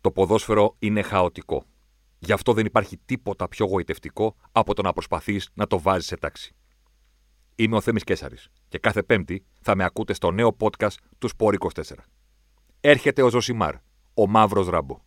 Το ποδόσφαιρο είναι χαοτικό. Γι' αυτό δεν υπάρχει τίποτα πιο γοητευτικό από το να προσπαθείς να το βάζεις σε τάξη. Είμαι ο Θεμή Κέσαρης και κάθε Πέμπτη θα με ακούτε στο νέο podcast του Σπόρ 24. Έρχεται ο Ζωσιμάρ, ο μαύρος ράμπο.